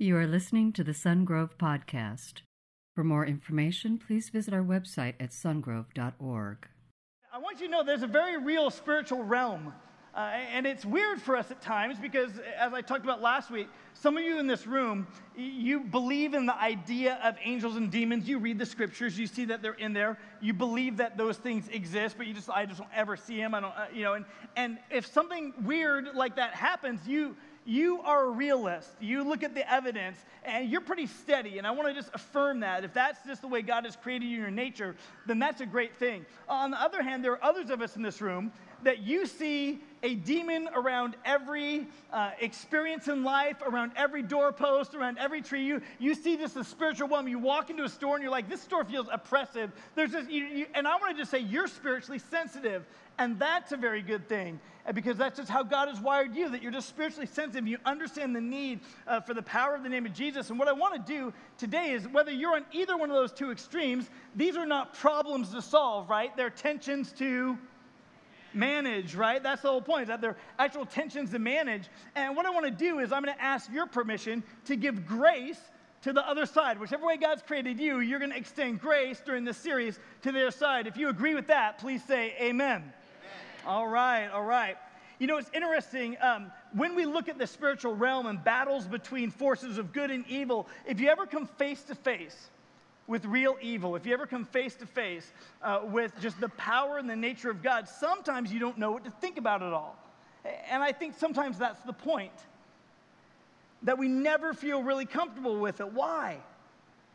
You are listening to the Sungrove Podcast. For more information, please visit our website at sungrove.org. I want you to know there's a very real spiritual realm. Uh, and it's weird for us at times because, as I talked about last week, some of you in this room, you believe in the idea of angels and demons. You read the scriptures, you see that they're in there. You believe that those things exist, but you just, I just don't ever see them. I don't, uh, you know, and, and if something weird like that happens, you, you are a realist. You look at the evidence and you're pretty steady. And I want to just affirm that. If that's just the way God has created you in your nature, then that's a great thing. On the other hand, there are others of us in this room that you see a demon around every uh, experience in life, around every doorpost, around every tree. You, you see this as spiritual realm. You walk into a store and you're like, this store feels oppressive. There's just, you, you, and I want to just say, you're spiritually sensitive. And that's a very good thing because that's just how God has wired you, that you're just spiritually sensitive. You understand the need uh, for the power of the name of Jesus. And what I want to do today is whether you're on either one of those two extremes, these are not problems to solve, right? They're tensions to manage, right? That's the whole point, is that there are actual tensions to manage. And what I want to do is I'm going to ask your permission to give grace to the other side. Whichever way God's created you, you're going to extend grace during this series to their side. If you agree with that, please say amen. amen. All right, all right. You know, it's interesting. Um, when we look at the spiritual realm and battles between forces of good and evil, if you ever come face to face with real evil, if you ever come face to face uh, with just the power and the nature of God, sometimes you don't know what to think about it all. And I think sometimes that's the point that we never feel really comfortable with it. Why?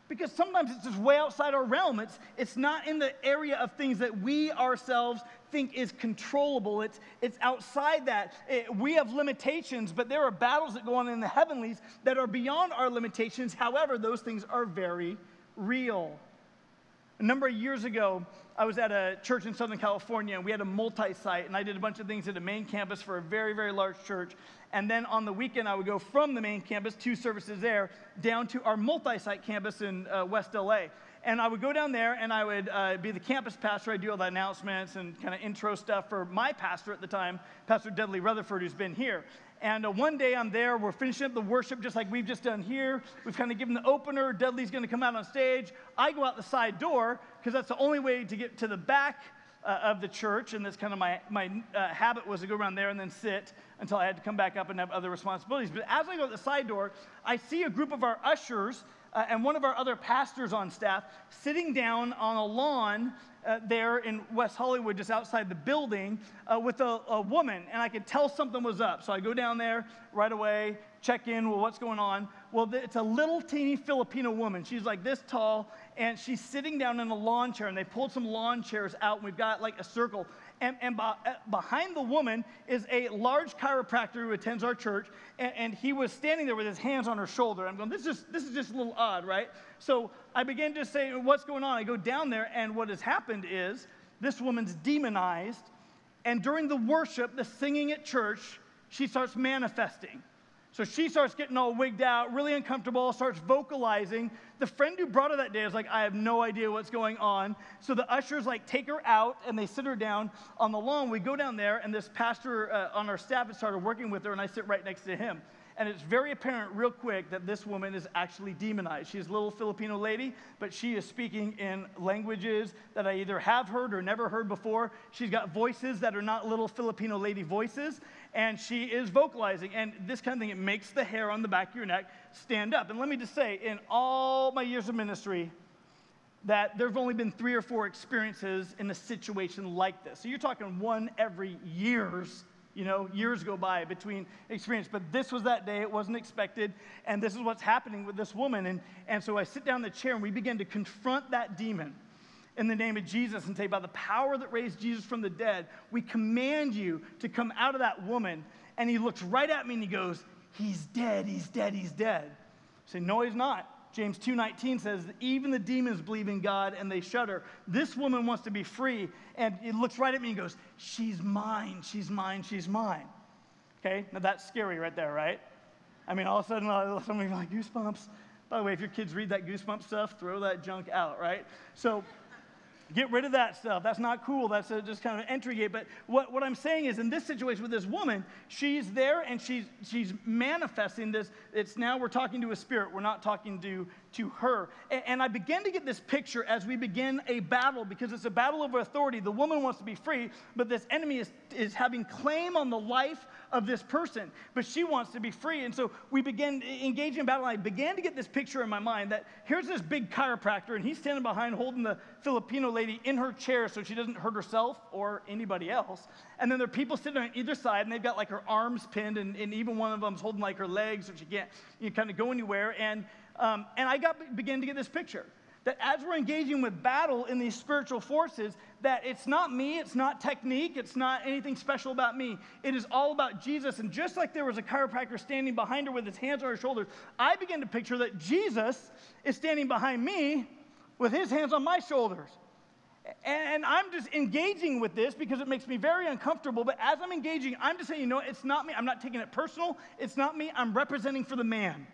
Because sometimes it's just way outside our realm. It's, it's not in the area of things that we ourselves think is controllable. It's, it's outside that. It, we have limitations, but there are battles that go on in the heavenlies that are beyond our limitations. However, those things are very real. A number of years ago, I was at a church in Southern California, and we had a multi site, and I did a bunch of things at the main campus for a very, very large church. And then on the weekend, I would go from the main campus, two services there, down to our multi site campus in uh, West LA. And I would go down there and I would uh, be the campus pastor. I'd do all the announcements and kind of intro stuff for my pastor at the time, Pastor Dudley Rutherford, who's been here. And uh, one day I'm there, we're finishing up the worship just like we've just done here. We've kind of given the opener. Dudley's going to come out on stage. I go out the side door because that's the only way to get to the back uh, of the church. And that's kind of my, my uh, habit was to go around there and then sit until I had to come back up and have other responsibilities. But as I go out the side door, I see a group of our ushers uh, and one of our other pastors on staff sitting down on a lawn uh, there in West Hollywood, just outside the building, uh, with a, a, woman. And I could tell something was up. So I go down there right away, check in, well, what's going on? Well, it's a little teeny Filipino woman. She's like this tall, and she's sitting down in a lawn chair. And they pulled some lawn chairs out, and we've got like a circle and, and uh, behind the woman is a large chiropractor who attends our church, and, and, he was standing there with his hands on her shoulder. I'm going, this is, this is just a little odd, right? So I began to say, what's going on? I go down there, and what has happened is this woman's demonized, and during the worship, the singing at church, she starts manifesting. So she starts getting all wigged out, really uncomfortable, starts vocalizing. The friend who brought her that day is like, I have no idea what's going on. So the ushers like take her out and they sit her down on the lawn. We go down there, and this pastor uh, on our staff has started working with her, and I sit right next to him. And it's very apparent real quick that this woman is actually demonized. She's a little Filipino lady, but she is speaking in languages that I either have heard or never heard before. She's got voices that are not little Filipino lady voices, and she is vocalizing. And this kind of thing, it makes the hair on the back of your neck stand up. And let me just say, in all my years of ministry, that there have only been three or four experiences in a situation like this. So you're talking one every years you know, years go by between experience. But this was that day, it wasn't expected, and this is what's happening with this woman. And, and so I sit down in the chair and we begin to confront that demon in the name of Jesus and say, by the power that raised Jesus from the dead, we command you to come out of that woman. And he looks right at me and he goes, He's dead, he's dead, he's dead. I say, No, he's not. James 2:19 says, "Even the demons believe in God and they shudder." This woman wants to be free, and he looks right at me and goes, "She's mine, she's mine, she's mine." Okay, now that's scary right there, right? I mean, all of a sudden, uh, somebody like goosebumps. By the way, if your kids read that goosebump stuff, throw that junk out, right? So, get rid of that stuff. That's not cool. That's a, just kind of an entry gate. But what, what I'm saying is, in this situation with this woman, she's there and she's, she's manifesting this. It's now we're talking to a spirit, we're not talking to, to her. And, and I begin to get this picture as we begin a battle because it's a battle over authority. The woman wants to be free, but this enemy is, is having claim on the life of this person, but she wants to be free. And so we begin engaging in battle. I began to get this picture in my mind that here's this big chiropractor, and he's standing behind holding the Filipino lady in her chair so she doesn't hurt herself or anybody else. And then there are people sitting on either side, and they've got like her arms pinned, and, and even one of them's holding like her legs so she can't you know, kind of go anywhere. And, um, and I got began to get this picture that as we're engaging with battle in these spiritual forces, that it's not me, it's not technique, it's not anything special about me. It is all about Jesus. And just like there was a chiropractor standing behind her with his hands on her shoulders, I began to picture that Jesus is standing behind me with his hands on my shoulders. And I'm just engaging with this because it makes me very uncomfortable. But as I'm engaging, I'm just saying, you know, it's not me. I'm not taking it personal. It's not me. I'm representing for the man.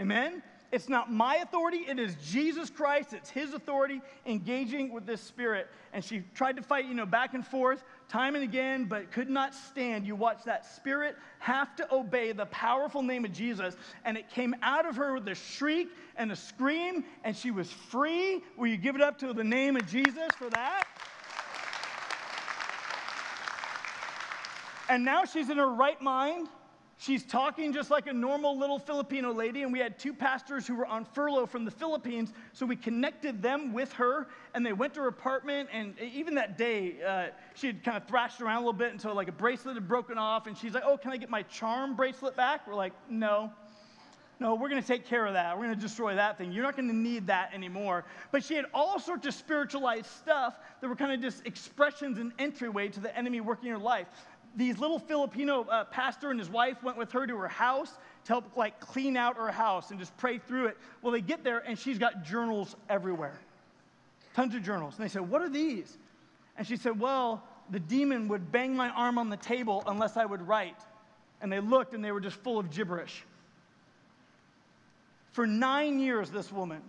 Amen? It's not my authority, it is Jesus Christ. It's his authority engaging with this spirit. And she tried to fight, you know, back and forth, time and again, but could not stand. You watch that spirit have to obey the powerful name of Jesus. And it came out of her with a shriek and a scream, and she was free. Will you give it up to the name of Jesus for that? And now she's in her right mind. She's talking just like a normal little Filipino lady, and we had two pastors who were on furlough from the Philippines, so we connected them with her, and they went to her apartment. And even that day, uh, she had kind of thrashed around a little bit until like a bracelet had broken off, and she's like, "Oh, can I get my charm bracelet back?" We're like, "No." No, we're going to take care of that. We're going to destroy that thing. You're not going to need that anymore. But she had all sorts of spiritualized stuff that were kind of just expressions and entryway to the enemy working in her life these little Filipino uh, pastor and his wife went with her to her house to help like clean out her house and just pray through it. Well, they get there and she's got journals everywhere, tons of journals. And they said, "What are these?" And she said, "Well, the demon would bang my arm on the table unless I would write." And they looked and they were just full of gibberish. For nine years, this woman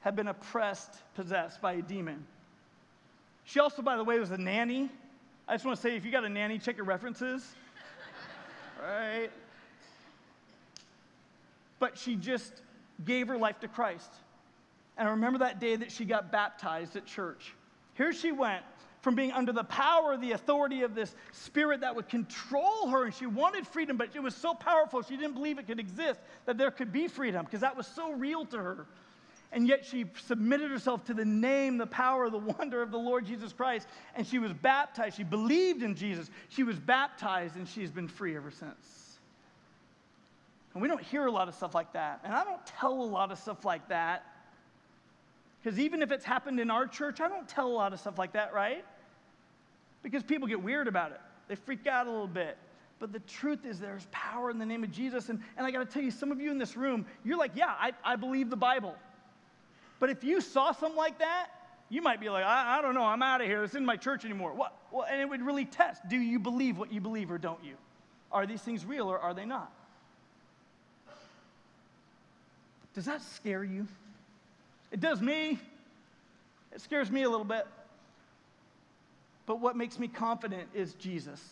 had been oppressed, possessed by a demon. She also, by the way, was a nanny I just want to say if you got a nanny, check your references. right? But she just gave her life to Christ. And I remember that day that she got baptized at church. Here she went from being under the power, the authority of this spirit that would control her, and she wanted freedom, but it was so powerful, she didn't believe it could exist, that there could be freedom, because that was so real to her. And yet she submitted herself to the name, the power, the wonder of the Lord Jesus Christ. And she was baptized. She believed in Jesus. She was baptized, and she's been free ever since. And we don't hear a lot of stuff like that. And I don't tell a lot of stuff like that. Because even if it's happened in our church, I don't tell a lot of stuff like that, right? Because people get weird about it, they freak out a little bit. But the truth is, there's power in the name of Jesus. And, and I got to tell you, some of you in this room, you're like, yeah, I, I believe the Bible. But if you saw something like that, you might be like, I, I don't know, I'm out of here. This isn't my church anymore. What? Well, and it would really test do you believe what you believe or don't you? Are these things real or are they not? Does that scare you? It does me. It scares me a little bit. But what makes me confident is Jesus.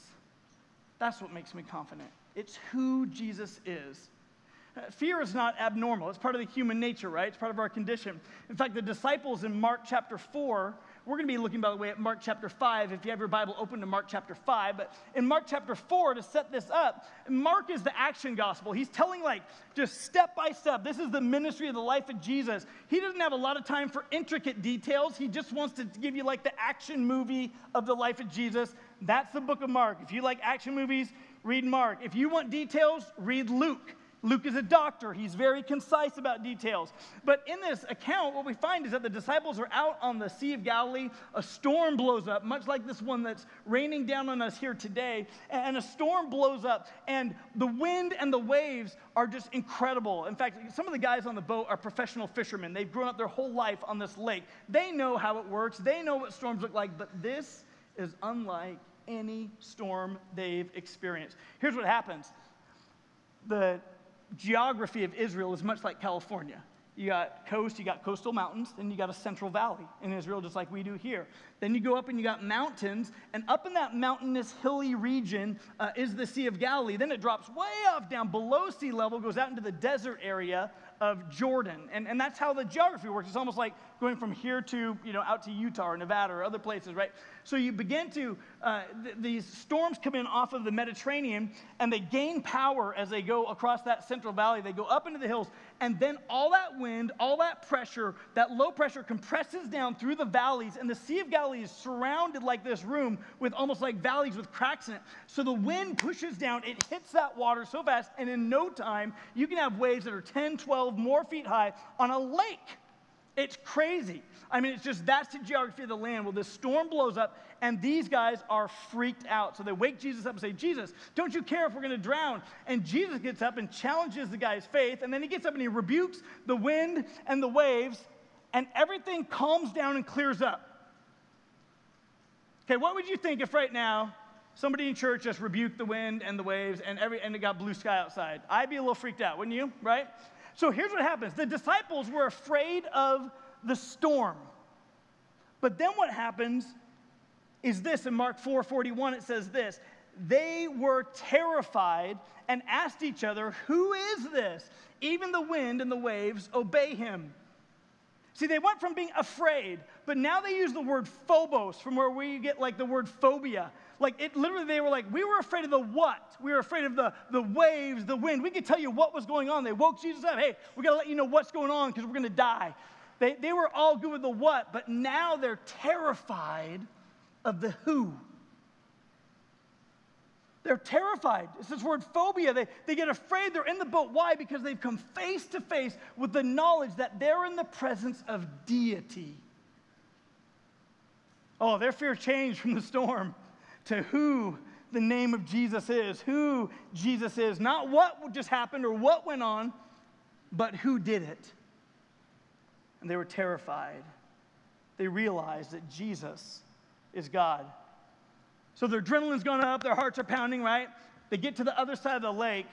That's what makes me confident. It's who Jesus is. Fear is not abnormal. It's part of the human nature, right? It's part of our condition. In fact, the disciples in Mark chapter 4, we're going to be looking, by the way, at Mark chapter 5, if you have your Bible open to Mark chapter 5. But in Mark chapter 4, to set this up, Mark is the action gospel. He's telling, like, just step by step. This is the ministry of the life of Jesus. He doesn't have a lot of time for intricate details. He just wants to give you, like, the action movie of the life of Jesus. That's the book of Mark. If you like action movies, read Mark. If you want details, read Luke. Luke is a doctor. He's very concise about details. But in this account, what we find is that the disciples are out on the Sea of Galilee. A storm blows up, much like this one that's raining down on us here today. And a storm blows up, and the wind and the waves are just incredible. In fact, some of the guys on the boat are professional fishermen. They've grown up their whole life on this lake. They know how it works, they know what storms look like, but this is unlike any storm they've experienced. Here's what happens the geography of Israel is much like California. you got coast, you got coastal mountains, then you got a central valley in Israel, just like we do here. Then you go up and you got mountains, and up in that mountainous, hilly region uh, is the Sea of Galilee. Then it drops way off down below sea level, goes out into the desert area of Jordan. And, and that's how the geography works. It's almost like going from here to, you know, out to Utah or Nevada or other places, right? So you begin to, uh, th- these storms come in off of the Mediterranean and they gain power as they go across that central valley. They go up into the hills. And then all that wind, all that pressure, that low pressure compresses down through the valleys. And the Sea of Galilee is surrounded like this room with almost like valleys with cracks in it. So the wind pushes down, it hits that water so fast. And in no time, you can have waves that are 10, 12 more feet high on a lake. It's crazy. I mean, it's just that's the geography of the land. Well, this storm blows up, and these guys are freaked out. So they wake Jesus up and say, Jesus, don't you care if we're going to drown? And Jesus gets up and challenges the guy's faith, and then he gets up and he rebukes the wind and the waves, and everything calms down and clears up. Okay, what would you think if right now somebody in church just rebuked the wind and the waves and, every, and it got blue sky outside? I'd be a little freaked out, wouldn't you? Right? So here's what happens the disciples were afraid of the storm. But then what happens is this in Mark 4 41, it says this they were terrified and asked each other, Who is this? Even the wind and the waves obey him. See, they went from being afraid, but now they use the word phobos from where we get like the word phobia. Like it literally, they were like, we were afraid of the what? We were afraid of the, the waves, the wind. We could tell you what was going on. They woke Jesus up. Hey, we got to let you know what's going on because we're going to die. They, they were all good with the what, but now they're terrified of the who. They're terrified. It's this word phobia. They, they get afraid. They're in the boat. Why? Because they've come face to face with the knowledge that they're in the presence of deity. Oh, their fear changed from the storm to who the name of Jesus is, who Jesus is. Not what just happened or what went on, but who did it. And they were terrified. They realized that Jesus is God. So their adrenaline's gone up, their hearts are pounding, right? They get to the other side of the lake,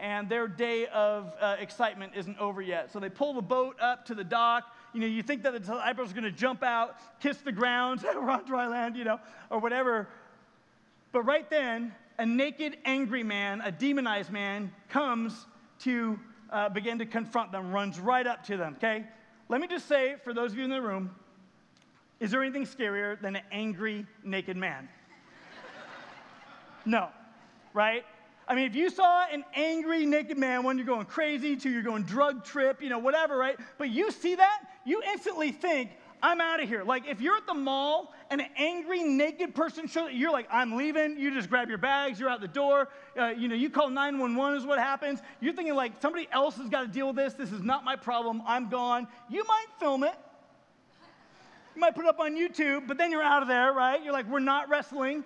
and their day of uh, excitement isn't over yet. So they pull the boat up to the dock. You know, you think that the disciples are going to jump out, kiss the ground, we're on dry land, you know, or whatever. But right then, a naked, angry man, a demonized man, comes to uh, begin to confront them, runs right up to them, okay? Let me just say, for those of you in the room, is there anything scarier than an angry, naked man? No, right? I mean, if you saw an angry naked man, one you're going crazy, two you're going drug trip, you know, whatever, right? But you see that, you instantly think, I'm out of here. Like if you're at the mall and an angry naked person shows, you're like, I'm leaving. You just grab your bags, you're out the door. Uh, you know, you call 911 is what happens. You're thinking like somebody else has got to deal with this. This is not my problem. I'm gone. You might film it. You might put it up on YouTube, but then you're out of there, right? You're like, we're not wrestling.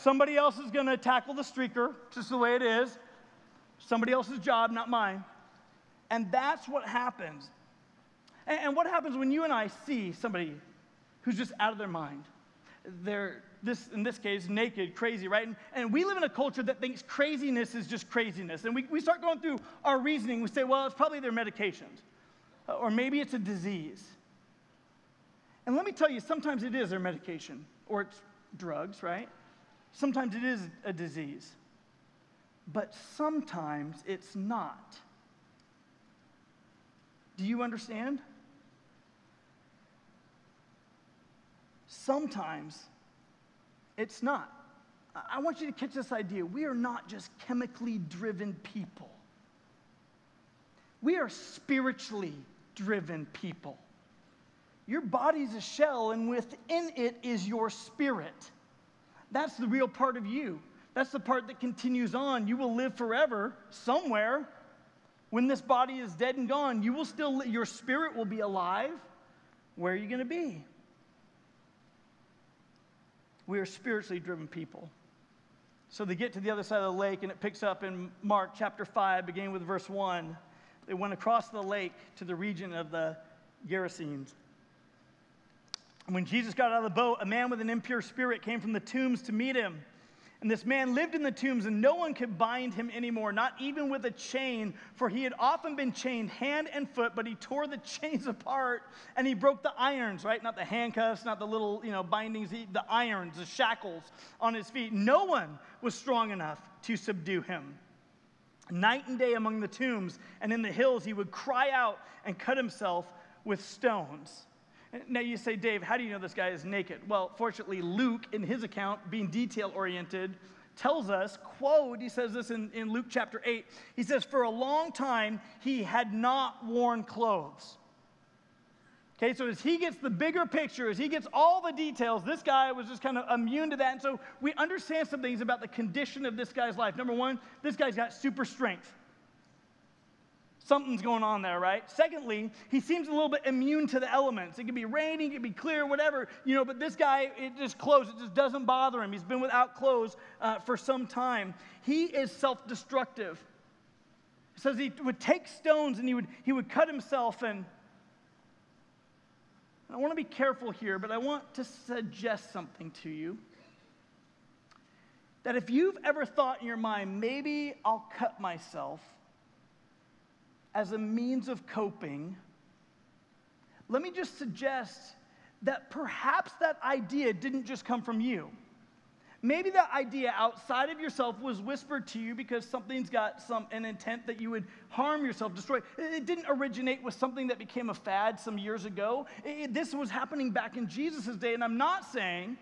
Somebody else is going to tackle the streaker, just the way it is. Somebody else's job, not mine. And that's what happens. And, and what happens when you and I see somebody who's just out of their mind? They're, this, in this case, naked, crazy, right? And, and, we live in a culture that thinks craziness is just craziness. And we, we start going through our reasoning. We say, well, it's probably their medications, uh, or maybe it's a disease. And let me tell you, sometimes it is their medication, or it's drugs, right? Sometimes it is a disease, but sometimes it's not. Do you understand? Sometimes it's not. I want you to catch this idea. We are not just chemically driven people, we are spiritually driven people. Your body's a shell, and within it is your spirit. That's the real part of you. That's the part that continues on. You will live forever somewhere. When this body is dead and gone, you will still, your spirit will be alive. Where are you going to be? We are spiritually driven people. So they get to the other side of the lake, and it picks up in Mark chapter 5, beginning with verse 1. They went across the lake to the region of the Gerasenes. When Jesus got out of the boat, a man with an impure spirit came from the tombs to meet him. And this man lived in the tombs, and no one could bind him anymore, not even with a chain, for he had often been chained hand and foot, but he tore the chains apart and he broke the irons, right? Not the handcuffs, not the little, you know, bindings, the irons, the shackles on his feet. No one was strong enough to subdue him. Night and day among the tombs and in the hills, he would cry out and cut himself with stones. Now you say, Dave, how do you know this guy is naked? Well, fortunately, Luke, in his account, being detail oriented, tells us, quote, he says this in, in Luke chapter 8. He says, For a long time he had not worn clothes. Okay, so as he gets the bigger picture, as he gets all the details, this guy was just kind of immune to that. And so we understand some things about the condition of this guy's life. Number one, this guy's got super strength something's going on there, right? Secondly, he seems a little bit immune to the elements. It could be raining, it could be clear, whatever, you know, but this guy, it just clothes, it just doesn't bother him. He's been without clothes uh, for some time. He is self destructive. It says he would take stones and he would, he would cut himself. And I want to be careful here, but I want to suggest something to you. That if you've ever thought in your mind, maybe I'll cut myself, as a means of coping, let me just suggest that perhaps that idea didn't just come from you. Maybe that idea outside of yourself was whispered to you because something's got some an intent that you would harm yourself, destroy. It didn't originate with something that became a fad some years ago. It, this was happening back in Jesus' day, and I'm not saying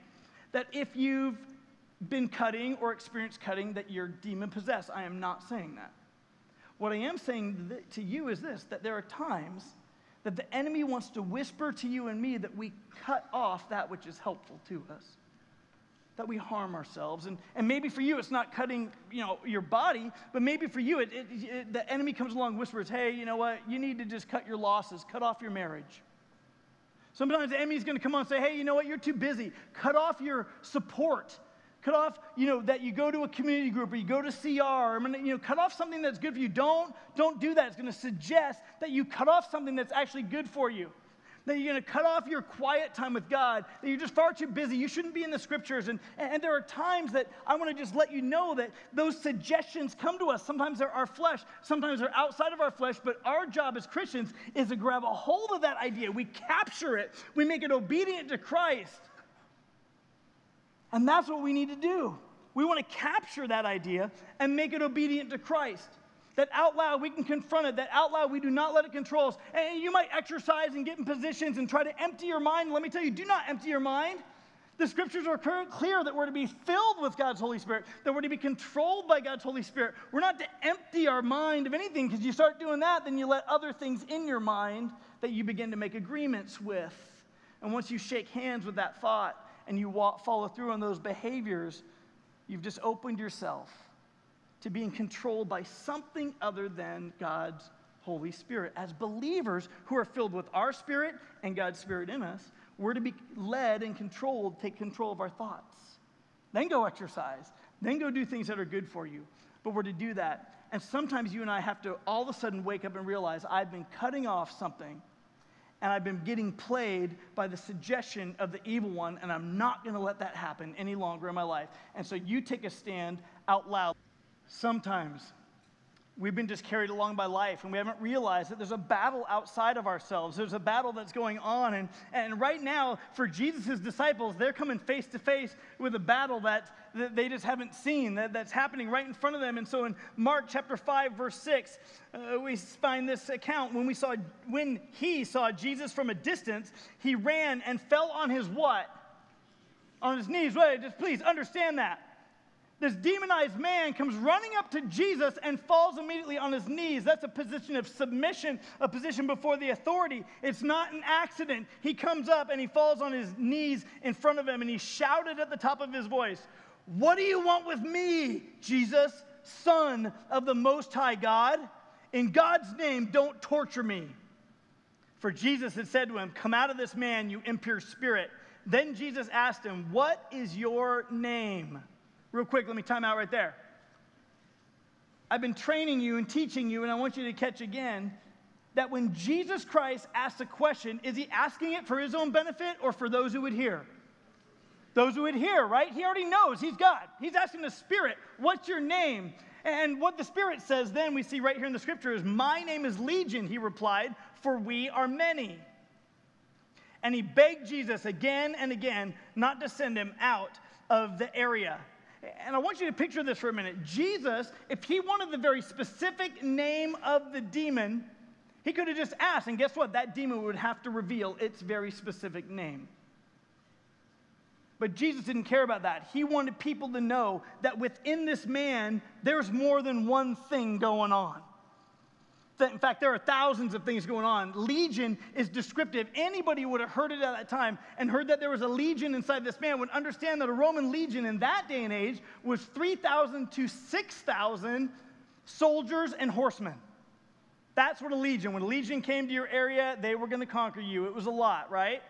that if you've been cutting or experienced cutting that you're demon possessed. I am not saying that. What I am saying th- to you is this that there are times that the enemy wants to whisper to you and me that we cut off that which is helpful to us that we harm ourselves. And, and maybe for you it's not cutting you know your body but maybe for you it, it, it, the enemy comes along whispers hey you know what? You need to just cut your losses cut off your marriage. Sometimes the enemy's going to come on and say hey you know what? You're too busy. Cut off your support Cut off, you know, that you go to a community group or you go to CR. Or, you know, cut off something that's good for you. Don't, don't do that. It's going to suggest that you cut off something that's actually good for you. That you're going to cut off your quiet time with God, that you're just far too busy. You shouldn't be in the scriptures. And, and there are times that I want to just let you know that those suggestions come to us. Sometimes they're our flesh, sometimes they're outside of our flesh, but our job as Christians is to grab a hold of that idea. We capture it, we make it obedient to Christ. And that's what we need to do. We want to capture that idea and make it obedient to Christ. That out loud we can confront it, that out loud we do not let it control us. And you might exercise and get in positions and try to empty your mind. Let me tell you, do not empty your mind. The scriptures are clear that we're to be filled with God's Holy Spirit, that we're to be controlled by God's Holy Spirit. We're not to empty our mind of anything because you start doing that, then you let other things in your mind that you begin to make agreements with. And once you shake hands with that thought, and you walk, follow through on those behaviors, you've just opened yourself to being controlled by something other than God's Holy Spirit. As believers who are filled with our spirit and God's Spirit in us, we're to be led and controlled, take control of our thoughts. Then go exercise. Then go do things that are good for you. But we're to do that. And sometimes you and I have to all of a sudden wake up and realize I've been cutting off something and I've been getting played by the suggestion of the evil one, and I'm not going to let that happen any longer in my life. And so you take a stand out loud. Sometimes we've been just carried along by life and we haven't realized that there's a battle outside of ourselves. There's a battle that's going on. And, and right now, for Jesus' disciples, they're coming face to face with a battle that, that they just haven't seen, that, that's happening right in front of them. And so in Mark chapter 5, verse 6, uh, we find this account when we saw when he saw Jesus from a distance, he ran and fell on his what? On his knees. Wait, just please understand that this demonized man comes running up to Jesus and falls immediately on his knees. That's a position of submission, a position before the authority. It's not an accident. He comes up and he falls on his knees in front of him and he shouted at the top of his voice, What do you want with me, Jesus, Son of the Most High God? In God's name, don't torture me. For Jesus had said to him, Come out of this man, you impure spirit. Then Jesus asked him, What is your name? Real quick, let me time out right there. I've been training you and teaching you, and I want you to catch again that when Jesus Christ asks a question, is he asking it for his own benefit or for those who would hear? Those who would hear, right? He already knows he's God. He's asking the Spirit, What's your name? And what the Spirit says then, we see right here in the scripture, is, My name is Legion, he replied, for we are many. And he begged Jesus again and again not to send him out of the area. And I want you to picture this for a minute. Jesus, if he wanted the very specific name of the demon, he could have just asked, and guess what? That demon would have to reveal its very specific name. But Jesus didn't care about that. He wanted people to know that within this man, there's more than one thing going on. In fact, there are thousands of things going on. Legion is descriptive. Anybody would have heard it at that time and heard that there was a legion inside this man would understand that a Roman legion in that day and age was 3,000 to 6,000 soldiers and horsemen. That's what a legion. When a legion came to your area, they were going to conquer you. It was a lot, right?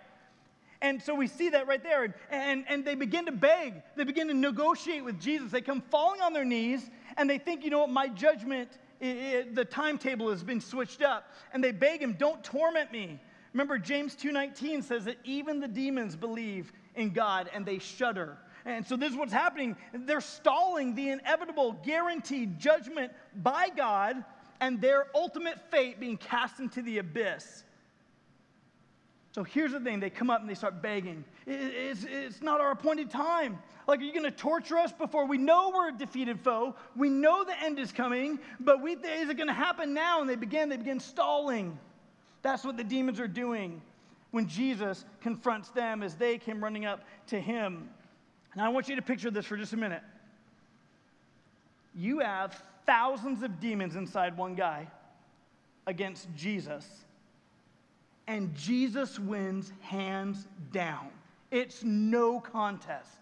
And so we see that right there. And, and, and they begin to beg, they begin to negotiate with Jesus. They come falling on their knees and they think, you know what, my judgment, it, the timetable has been switched up. And they beg him, don't torment me. Remember, James 2.19 says that even the demons believe in God and they shudder. And so this is what's happening. They're stalling the inevitable, guaranteed judgment by God and their ultimate fate being cast into the abyss. So here's the thing they come up and they start begging. It's, it's not our appointed time. Like, are you going to torture us before we know we're a defeated foe? We know the end is coming, but we, is it going to happen now? And they begin, they begin stalling. That's what the demons are doing when Jesus confronts them as they came running up to him. Now, I want you to picture this for just a minute. You have thousands of demons inside one guy against Jesus and Jesus wins hands down. It's no contest.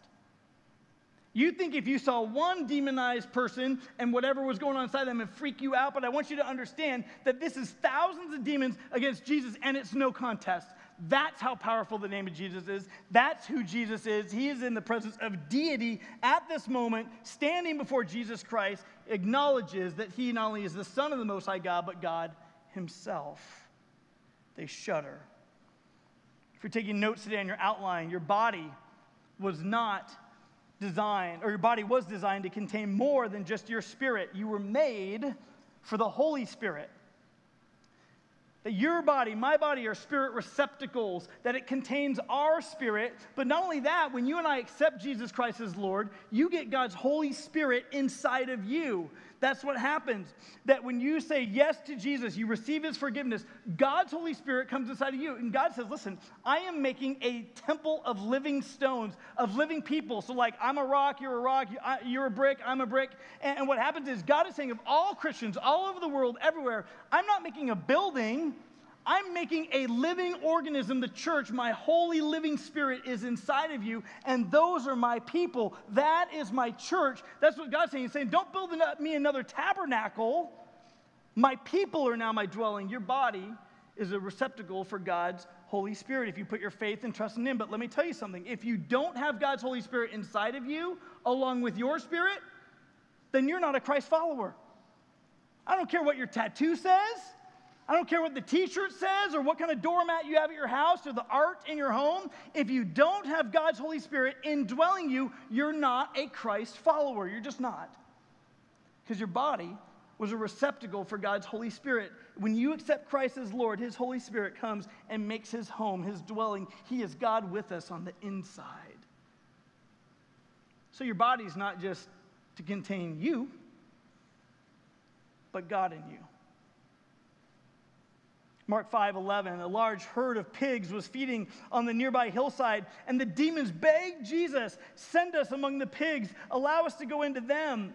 You think if you saw one demonized person and whatever was going on inside them and freak you out, but I want you to understand that this is thousands of demons against Jesus and it's no contest. That's how powerful the name of Jesus is. That's who Jesus is. He is in the presence of deity at this moment, standing before Jesus Christ, acknowledges that he not only is the Son of the Most High God, but God Himself they shudder. If you're taking notes today on your outline, your body was not designed, or your body was designed to contain more than just your spirit. You were made for the Holy Spirit. That your body, my body, are spirit receptacles, that it contains our spirit. But not only that, when you and I accept Jesus Christ as Lord, you get God's Holy Spirit inside of you. That's what happens. That when you say yes to Jesus, you receive his forgiveness, God's Holy Spirit comes inside of you. And God says, Listen, I am making a temple of living stones, of living people. So, like, I'm a rock, you're a rock, you're a brick, I'm a brick. And what happens is, God is saying, of all Christians all over the world, everywhere, I'm not making a building. I'm making a living organism, the church. My holy living spirit is inside of you, and those are my people. That is my church. That's what God's saying. He's saying, Don't build me another tabernacle. My people are now my dwelling. Your body is a receptacle for God's Holy Spirit if you put your faith and trust in Him. But let me tell you something if you don't have God's Holy Spirit inside of you, along with your spirit, then you're not a Christ follower. I don't care what your tattoo says. I don't care what the t shirt says or what kind of doormat you have at your house or the art in your home. If you don't have God's Holy Spirit indwelling you, you're not a Christ follower. You're just not. Because your body was a receptacle for God's Holy Spirit. When you accept Christ as Lord, His Holy Spirit comes and makes His home, His dwelling. He is God with us on the inside. So your body's not just to contain you, but God in you. Mark 5 11, a large herd of pigs was feeding on the nearby hillside, and the demons begged Jesus, Send us among the pigs, allow us to go into them.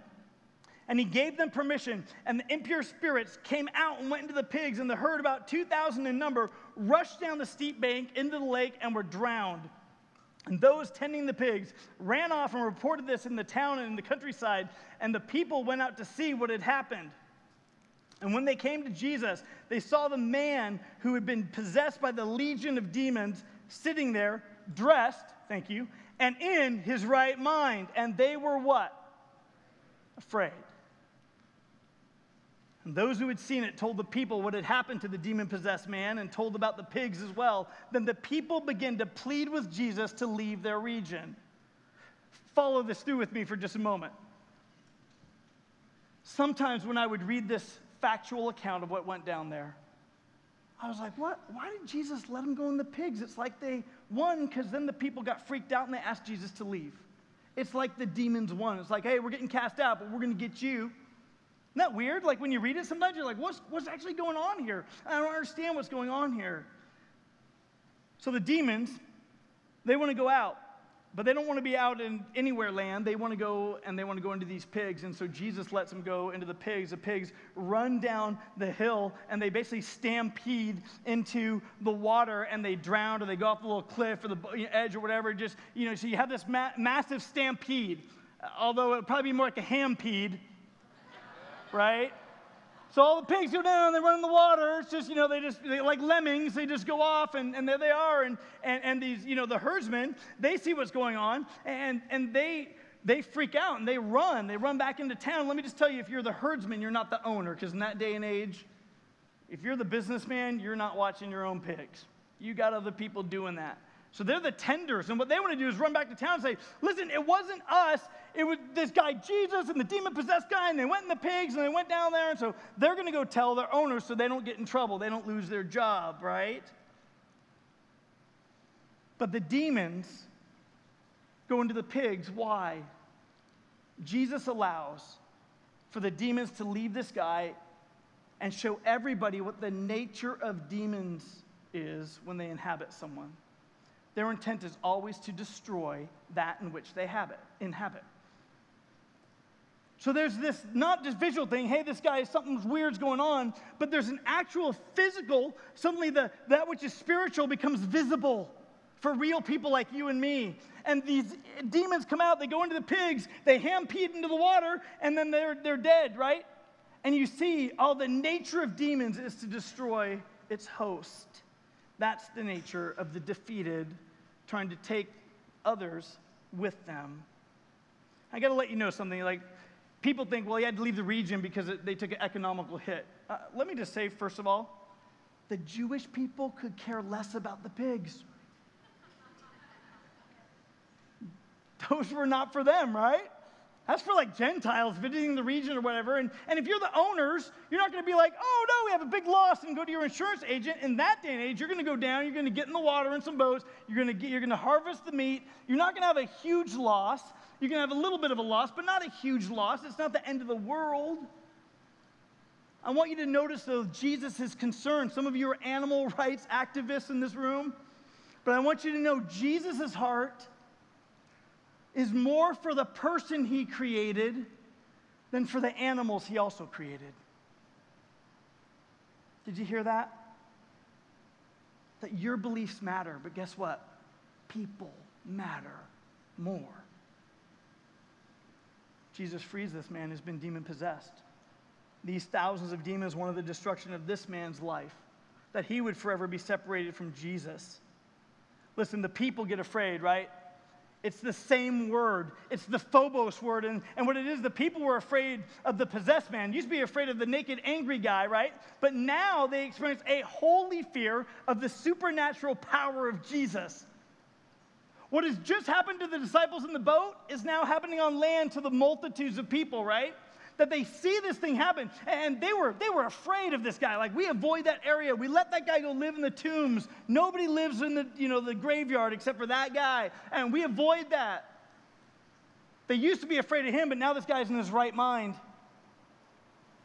And he gave them permission, and the impure spirits came out and went into the pigs, and the herd, about 2,000 in number, rushed down the steep bank into the lake and were drowned. And those tending the pigs ran off and reported this in the town and in the countryside, and the people went out to see what had happened. And when they came to Jesus, they saw the man who had been possessed by the legion of demons sitting there, dressed, thank you, and in his right mind. And they were what? Afraid. And those who had seen it told the people what had happened to the demon possessed man and told about the pigs as well. Then the people began to plead with Jesus to leave their region. follow this through with me for just a moment. Sometimes when I would read this factual account of what went down there, I was like, what? Why did Jesus let them go in the pigs? It's like they won because then the people got freaked out and they asked Jesus to leave. It's like the demons won. It's like, hey, we're getting cast out, but we're going to get you. Isn't that weird? Like when you read it, sometimes you're like, what's, what's actually going on here? I don't understand what's going on here. So the demons, they want to go out, but they don't want to be out in anywhere land. They want to go and they want to go into these pigs. And so Jesus lets them go into the pigs. The pigs run down the hill and they basically stampede into the water and they drown or they go off the little cliff or the edge or whatever. Just, you know, so you have this ma- massive stampede, although it would probably be more like a hampede right? So all the pigs go down, they run in the water. It's just, you know, they just, they, like lemmings, they just go off and, and there they are. And, and, and these, you know, the herdsmen, they see what's going on and, and they, they freak out and they run. They run back into town. Let me just tell you, if you're the herdsman, you're not the owner because in that day and age, if you're the businessman, you're not watching your own pigs. You got other people doing that. So they're the tenders. And what they want to do is run back to town and say, listen, it wasn't us. It was this guy Jesus and the demon possessed guy, and they went in the pigs and they went down there. And so they're going to go tell their owners so they don't get in trouble. They don't lose their job, right? But the demons go into the pigs. Why? Jesus allows for the demons to leave this guy and show everybody what the nature of demons is when they inhabit someone. Their intent is always to destroy that in which they habit, inhabit. So there's this not just visual thing, hey, this guy, something's weird's going on, but there's an actual physical, suddenly the, that which is spiritual becomes visible for real people like you and me. And these demons come out, they go into the pigs, they hampede into the water, and then they're, they're dead, right? And you see, all the nature of demons is to destroy its host. That's the nature of the defeated trying to take others with them. I got to let you know something. Like, people think, well, he had to leave the region because it, they took an economical hit. Uh, let me just say, first of all, the Jewish people could care less about the pigs. Those were not for them, right? That's for like Gentiles visiting the region or whatever. And, and if you're the owners, you're not going to be like, oh no, we have a big loss and go to your insurance agent. In that day and age, you're going to go down, you're going to get in the water in some boats, you're going to, get, you're going to harvest the meat. You're not going to have a huge loss. You're going to have a little bit of a loss, but not a huge loss. It's not the end of the world. I want you to notice, though, Jesus is concerned. Some of you are animal rights activists in this room, but I want you to know Jesus' heart is more for the person he created than for the animals he also created. Did you hear that? That your beliefs matter, but guess what? People matter more. Jesus frees this man who's been demon possessed. These thousands of demons wanted the destruction of this man's life, that he would forever be separated from Jesus. Listen, the people get afraid, right? It's the same word. It's the phobos word. And, and what it is, the people were afraid of the possessed man. Used to be afraid of the naked, angry guy, right? But now they experience a holy fear of the supernatural power of Jesus. What has just happened to the disciples in the boat is now happening on land to the multitudes of people, right? that they see this thing happen. And they were, they were afraid of this guy. Like, we avoid that area. We let that guy go live in the tombs. Nobody lives in the, you know, the graveyard except for that guy. And we avoid that. They used to be afraid of him, but now this guy's in his right mind.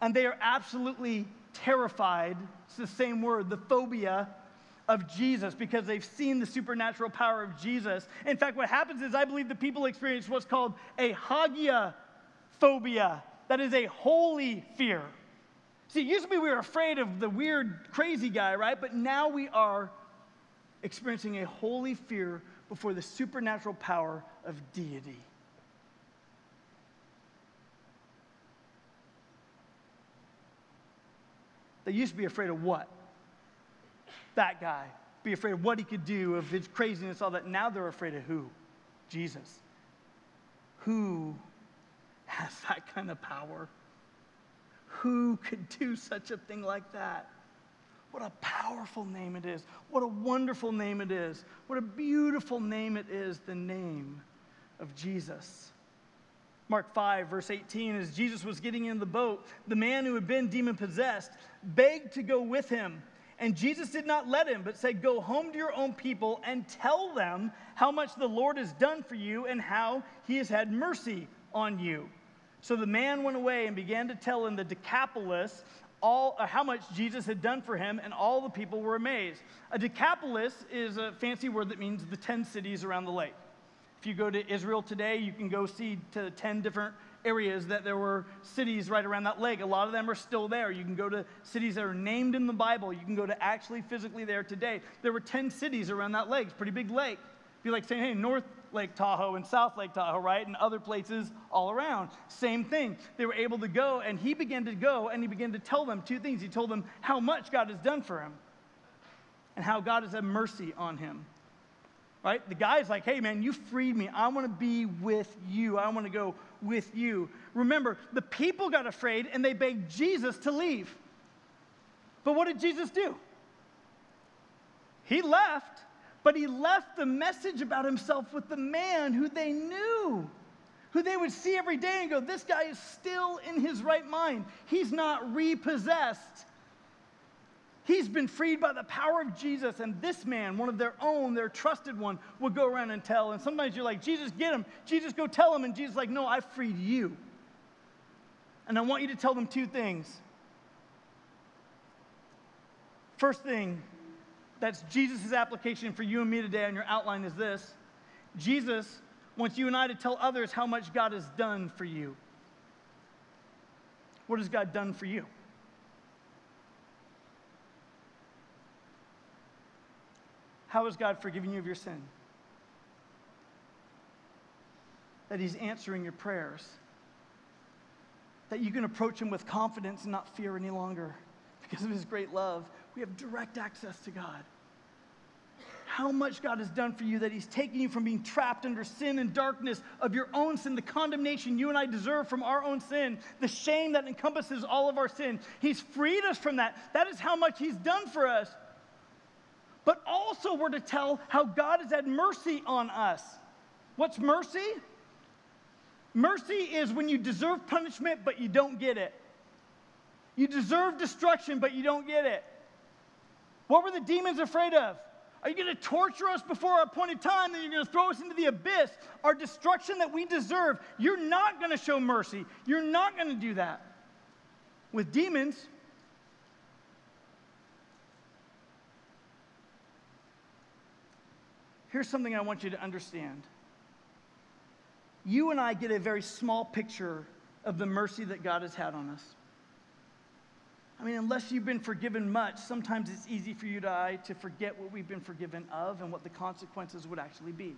And they are absolutely terrified. It's the same word, the phobia of Jesus because they've seen the supernatural power of Jesus. In fact, what happens is I believe the people experience what's called a hagia phobia. That is a holy fear. See, it used to be we were afraid of the weird, crazy guy, right? But now we are experiencing a holy fear before the supernatural power of deity. They used to be afraid of what? That guy. Be afraid of what he could do, of his craziness, all that. Now they're afraid of who? Jesus. Who has that kind of power? Who could do such a thing like that? What a powerful name it is. What a wonderful name it is. What a beautiful name it is, the name of Jesus. Mark 5, verse 18, as Jesus was getting in the boat, the man who had been demon possessed begged to go with him. And Jesus did not let him, but said, Go home to your own people and tell them how much the Lord has done for you and how he has had mercy on you. So the man went away and began to tell in the Decapolis all, uh, how much Jesus had done for him, and all the people were amazed. A Decapolis is a fancy word that means the 10 cities around the lake. If you go to Israel today, you can go see to 10 different areas that there were cities right around that lake. A lot of them are still there. You can go to cities that are named in the Bible. You can go to actually physically there today. There were 10 cities around that lake. It's a pretty big lake. It'd be like saying, hey, North Lake Tahoe and South Lake Tahoe, right? And other places all around. Same thing. They were able to go, and he began to go, and he began to tell them two things. He told them how much God has done for him and how God has had mercy on him right? The guy's like, hey, man, you freed me. I want to be with you. I want to go with you. Remember, the people got afraid and they begged Jesus to leave. But what did Jesus do? He left, but he left the message about himself with the man who they knew, who they would see every day and go, this guy is still in his right mind. He's not repossessed. He's been freed by the power of Jesus, and this man, one of their own, their trusted one, would go around and tell. And sometimes you're like, Jesus, get him. Jesus, go tell him. And Jesus, like, no, I freed you. And I want you to tell them two things. First thing, that's Jesus' application for you and me today on your outline is this Jesus wants you and I to tell others how much God has done for you. What has God done for you? How has God forgiven you of your sin? That He's answering your prayers. That you can approach Him with confidence and not fear any longer. Because of His great love, we have direct access to God. How much God has done for you that He's taken you from being trapped under sin and darkness of your own sin, the condemnation you and I deserve from our own sin, the shame that encompasses all of our sin. He's freed us from that. That is how much He's done for us but also we're to tell how God has had mercy on us. What's mercy? Mercy is when you deserve punishment, but you don't get it. You deserve destruction, but you don't get it. What were the demons afraid of? Are you going to torture us before our appointed time? Then you're going to throw us into the abyss, our destruction that we deserve. You're not going to show mercy. You're not going to do that. With demons, Here's something I want you to understand. You and I get a very small picture of the mercy that God has had on us. I mean, unless you've been forgiven much, sometimes it's easy for you and I to forget what we've been forgiven of and what the consequences would actually be.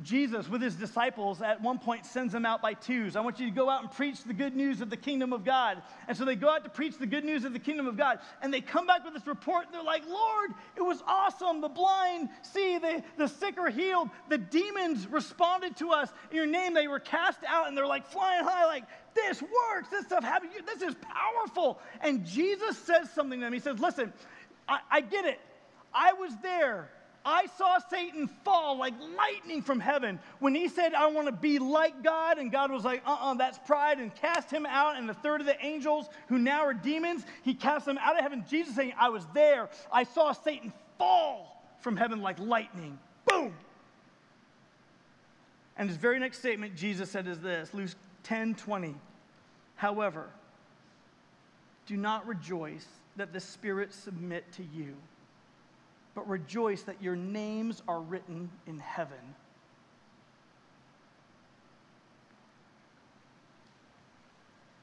Jesus, with his disciples, at one point sends them out by twos. I want you to go out and preach the good news of the kingdom of God. And so they go out to preach the good news of the kingdom of God. And they come back with this report. And they're like, Lord, it was awesome. The blind see, the, the sick are healed. The demons responded to us in your name. They were cast out and they're like flying high, like, this works. This stuff happened. This is powerful. And Jesus says something to them. He says, Listen, I, I get it. I was there. I saw Satan fall like lightning from heaven when he said, I want to be like God. And God was like, uh uh-uh, uh that's pride, and cast him out. And a third of the angels, who now are demons, he cast them out of heaven. Jesus saying, I was there. I saw Satan fall from heaven like lightning. Boom. And his very next statement, Jesus said, is this Luke 10 20. However, do not rejoice that the spirits submit to you but rejoice that your names are written in heaven.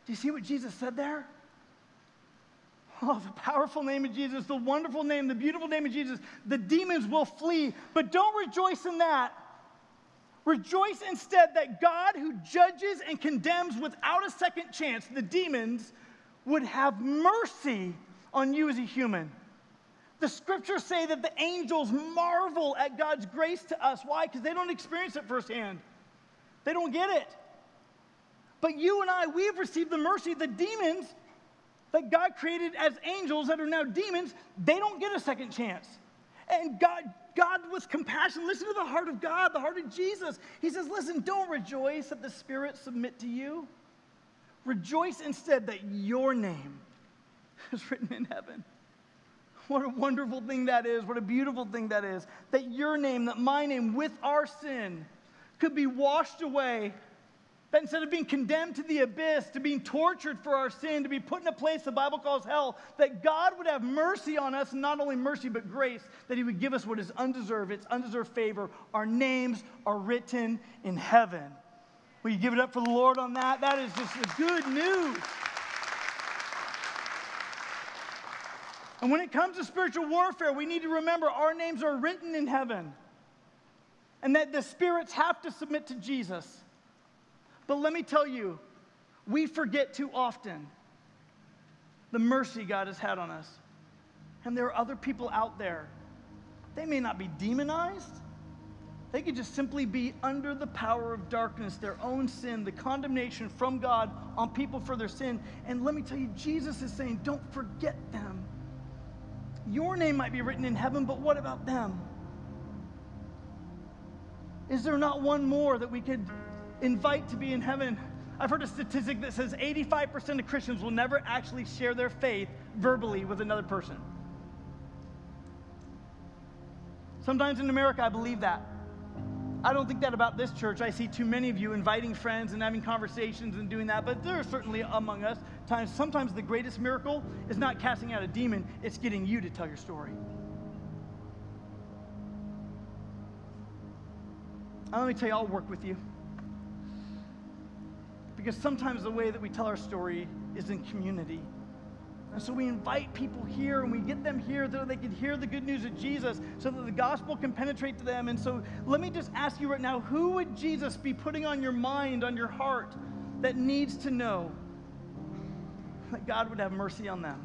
Do you see what Jesus said there? Oh, the powerful name of Jesus, the wonderful name, the beautiful name of Jesus. The demons will flee, but don't rejoice in that. Rejoice instead that God, who judges and condemns without a second chance the demons, would have mercy on you as a human. The scriptures say that the angels marvel at God's grace to us. Why? Because they don't experience it firsthand, they don't get it. But you and I, we have received the mercy. The demons that God created as angels that are now demons, they don't get a second chance. And God, God with compassion, listen to the heart of God, the heart of Jesus. He says, Listen, don't rejoice that the Spirit submit to you. Rejoice instead that your name is written in heaven. What a wonderful thing that is. What a beautiful thing that is. That your name, that my name, with our sin, could be washed away. That instead of being condemned to the abyss, to being tortured for our sin, to be put in a place the Bible calls hell, that God would have mercy on us, and not only mercy, but grace, that He would give us what is undeserved, it's undeserved favor. Our names are written in heaven. Will you give it up for the Lord on that? That is just the good news. And when it comes to spiritual warfare, we need to remember our names are written in heaven and that the spirits have to submit to Jesus. But let me tell you, we forget too often the mercy God has had on us. And there are other people out there. They may not be demonized. They could just simply be under the power of darkness, their own sin, the condemnation from God on people for their sin. And let me tell you, Jesus is saying, don't forget them. Your name might be written in heaven, but what about them? Is there not one more that we could invite to be in heaven? I've heard a statistic that says 85% of Christians will never actually share their faith verbally with another person. Sometimes in America, I believe that. I don't think that about this church. I see too many of you inviting friends and having conversations and doing that, but there are certainly among us times, sometimes the greatest miracle is not casting out a demon, it's getting you to tell your story. let me tell you, I'll work with you. Because sometimes the way that we tell our story is in community. And so we invite people here and we get them here so they can hear the good news of Jesus so that the gospel can penetrate to them. And so let me just ask you right now who would Jesus be putting on your mind, on your heart, that needs to know that God would have mercy on them?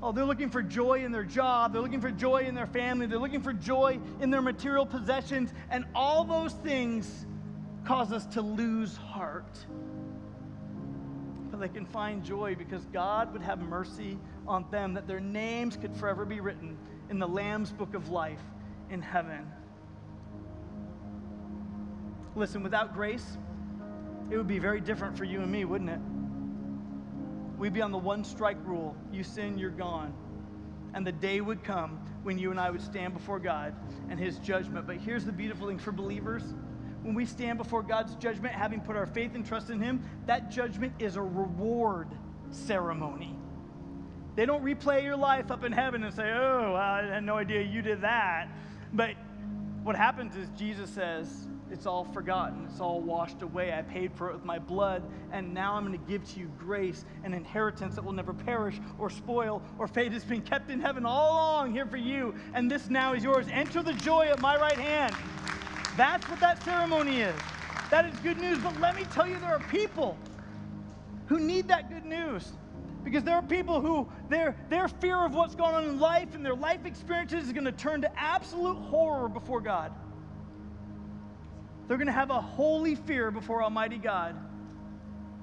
Oh, they're looking for joy in their job. They're looking for joy in their family. They're looking for joy in their material possessions. And all those things cause us to lose heart. They can find joy because God would have mercy on them, that their names could forever be written in the Lamb's book of life in heaven. Listen, without grace, it would be very different for you and me, wouldn't it? We'd be on the one strike rule you sin, you're gone. And the day would come when you and I would stand before God and His judgment. But here's the beautiful thing for believers when we stand before God's judgment, having put our faith and trust in Him, that judgment is a reward ceremony. They don't replay your life up in heaven and say, Oh, I had no idea you did that. But what happens is Jesus says, it's all forgotten. It's all washed away. I paid for it with my blood, and now I'm going to give to you grace, an inheritance that will never perish or spoil or fade. It's been kept in heaven all along here for you, and this now is yours. Enter the joy at my right hand. That's what that ceremony is. That is good news. But let me tell you, there are people who need that good news. Because there are people who their, their fear of what's going on in life and their life experiences is going to turn to absolute horror before God. They're going to have a holy fear before Almighty God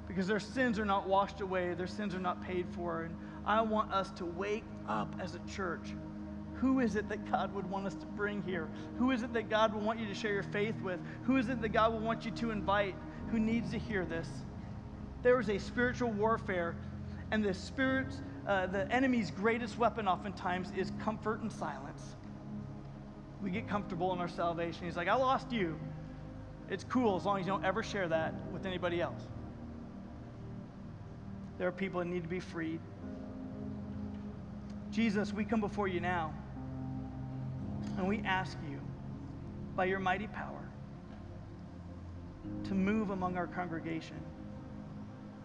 because their sins are not washed away, their sins are not paid for. And I want us to wake up as a church. Who is it that God would want us to bring here? Who is it that God would want you to share your faith with? Who is it that God would want you to invite who needs to hear this? There is a spiritual warfare, and the spirit, uh, the enemy's greatest weapon oftentimes is comfort and silence. We get comfortable in our salvation. He's like, I lost you. It's cool as long as you don't ever share that with anybody else. There are people that need to be freed. Jesus, we come before you now and we ask you, by your mighty power, to move among our congregation.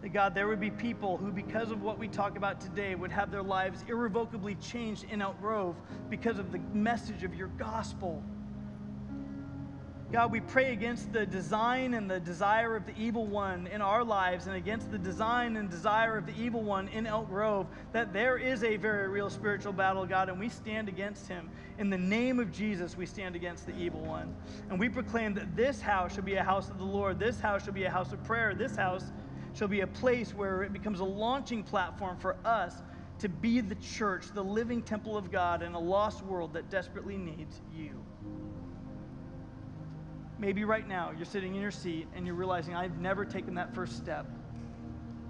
That God, there would be people who, because of what we talk about today, would have their lives irrevocably changed in Elk Grove because of the message of your gospel. God, we pray against the design and the desire of the evil one in our lives and against the design and desire of the evil one in Elk Grove, that there is a very real spiritual battle, God, and we stand against him. In the name of Jesus, we stand against the evil one. And we proclaim that this house shall be a house of the Lord, this house shall be a house of prayer, this house shall be a place where it becomes a launching platform for us to be the church, the living temple of God in a lost world that desperately needs you. Maybe right now you're sitting in your seat and you're realizing, I've never taken that first step.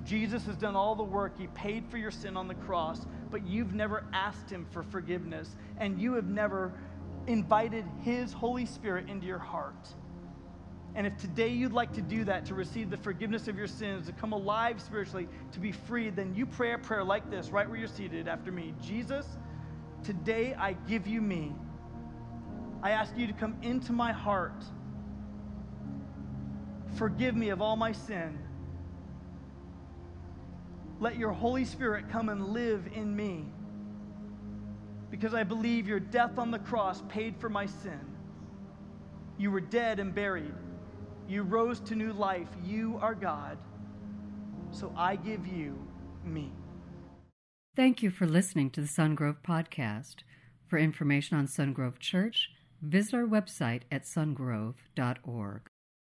Jesus has done all the work. He paid for your sin on the cross, but you've never asked Him for forgiveness, and you have never invited His Holy Spirit into your heart. And if today you'd like to do that, to receive the forgiveness of your sins, to come alive spiritually, to be freed, then you pray a prayer like this, right where you're seated after me Jesus, today I give you me. I ask you to come into my heart. Forgive me of all my sin. Let your Holy Spirit come and live in me. Because I believe your death on the cross paid for my sin. You were dead and buried. You rose to new life. You are God. So I give you me. Thank you for listening to the Sungrove Podcast. For information on Sungrove Church, visit our website at sungrove.org.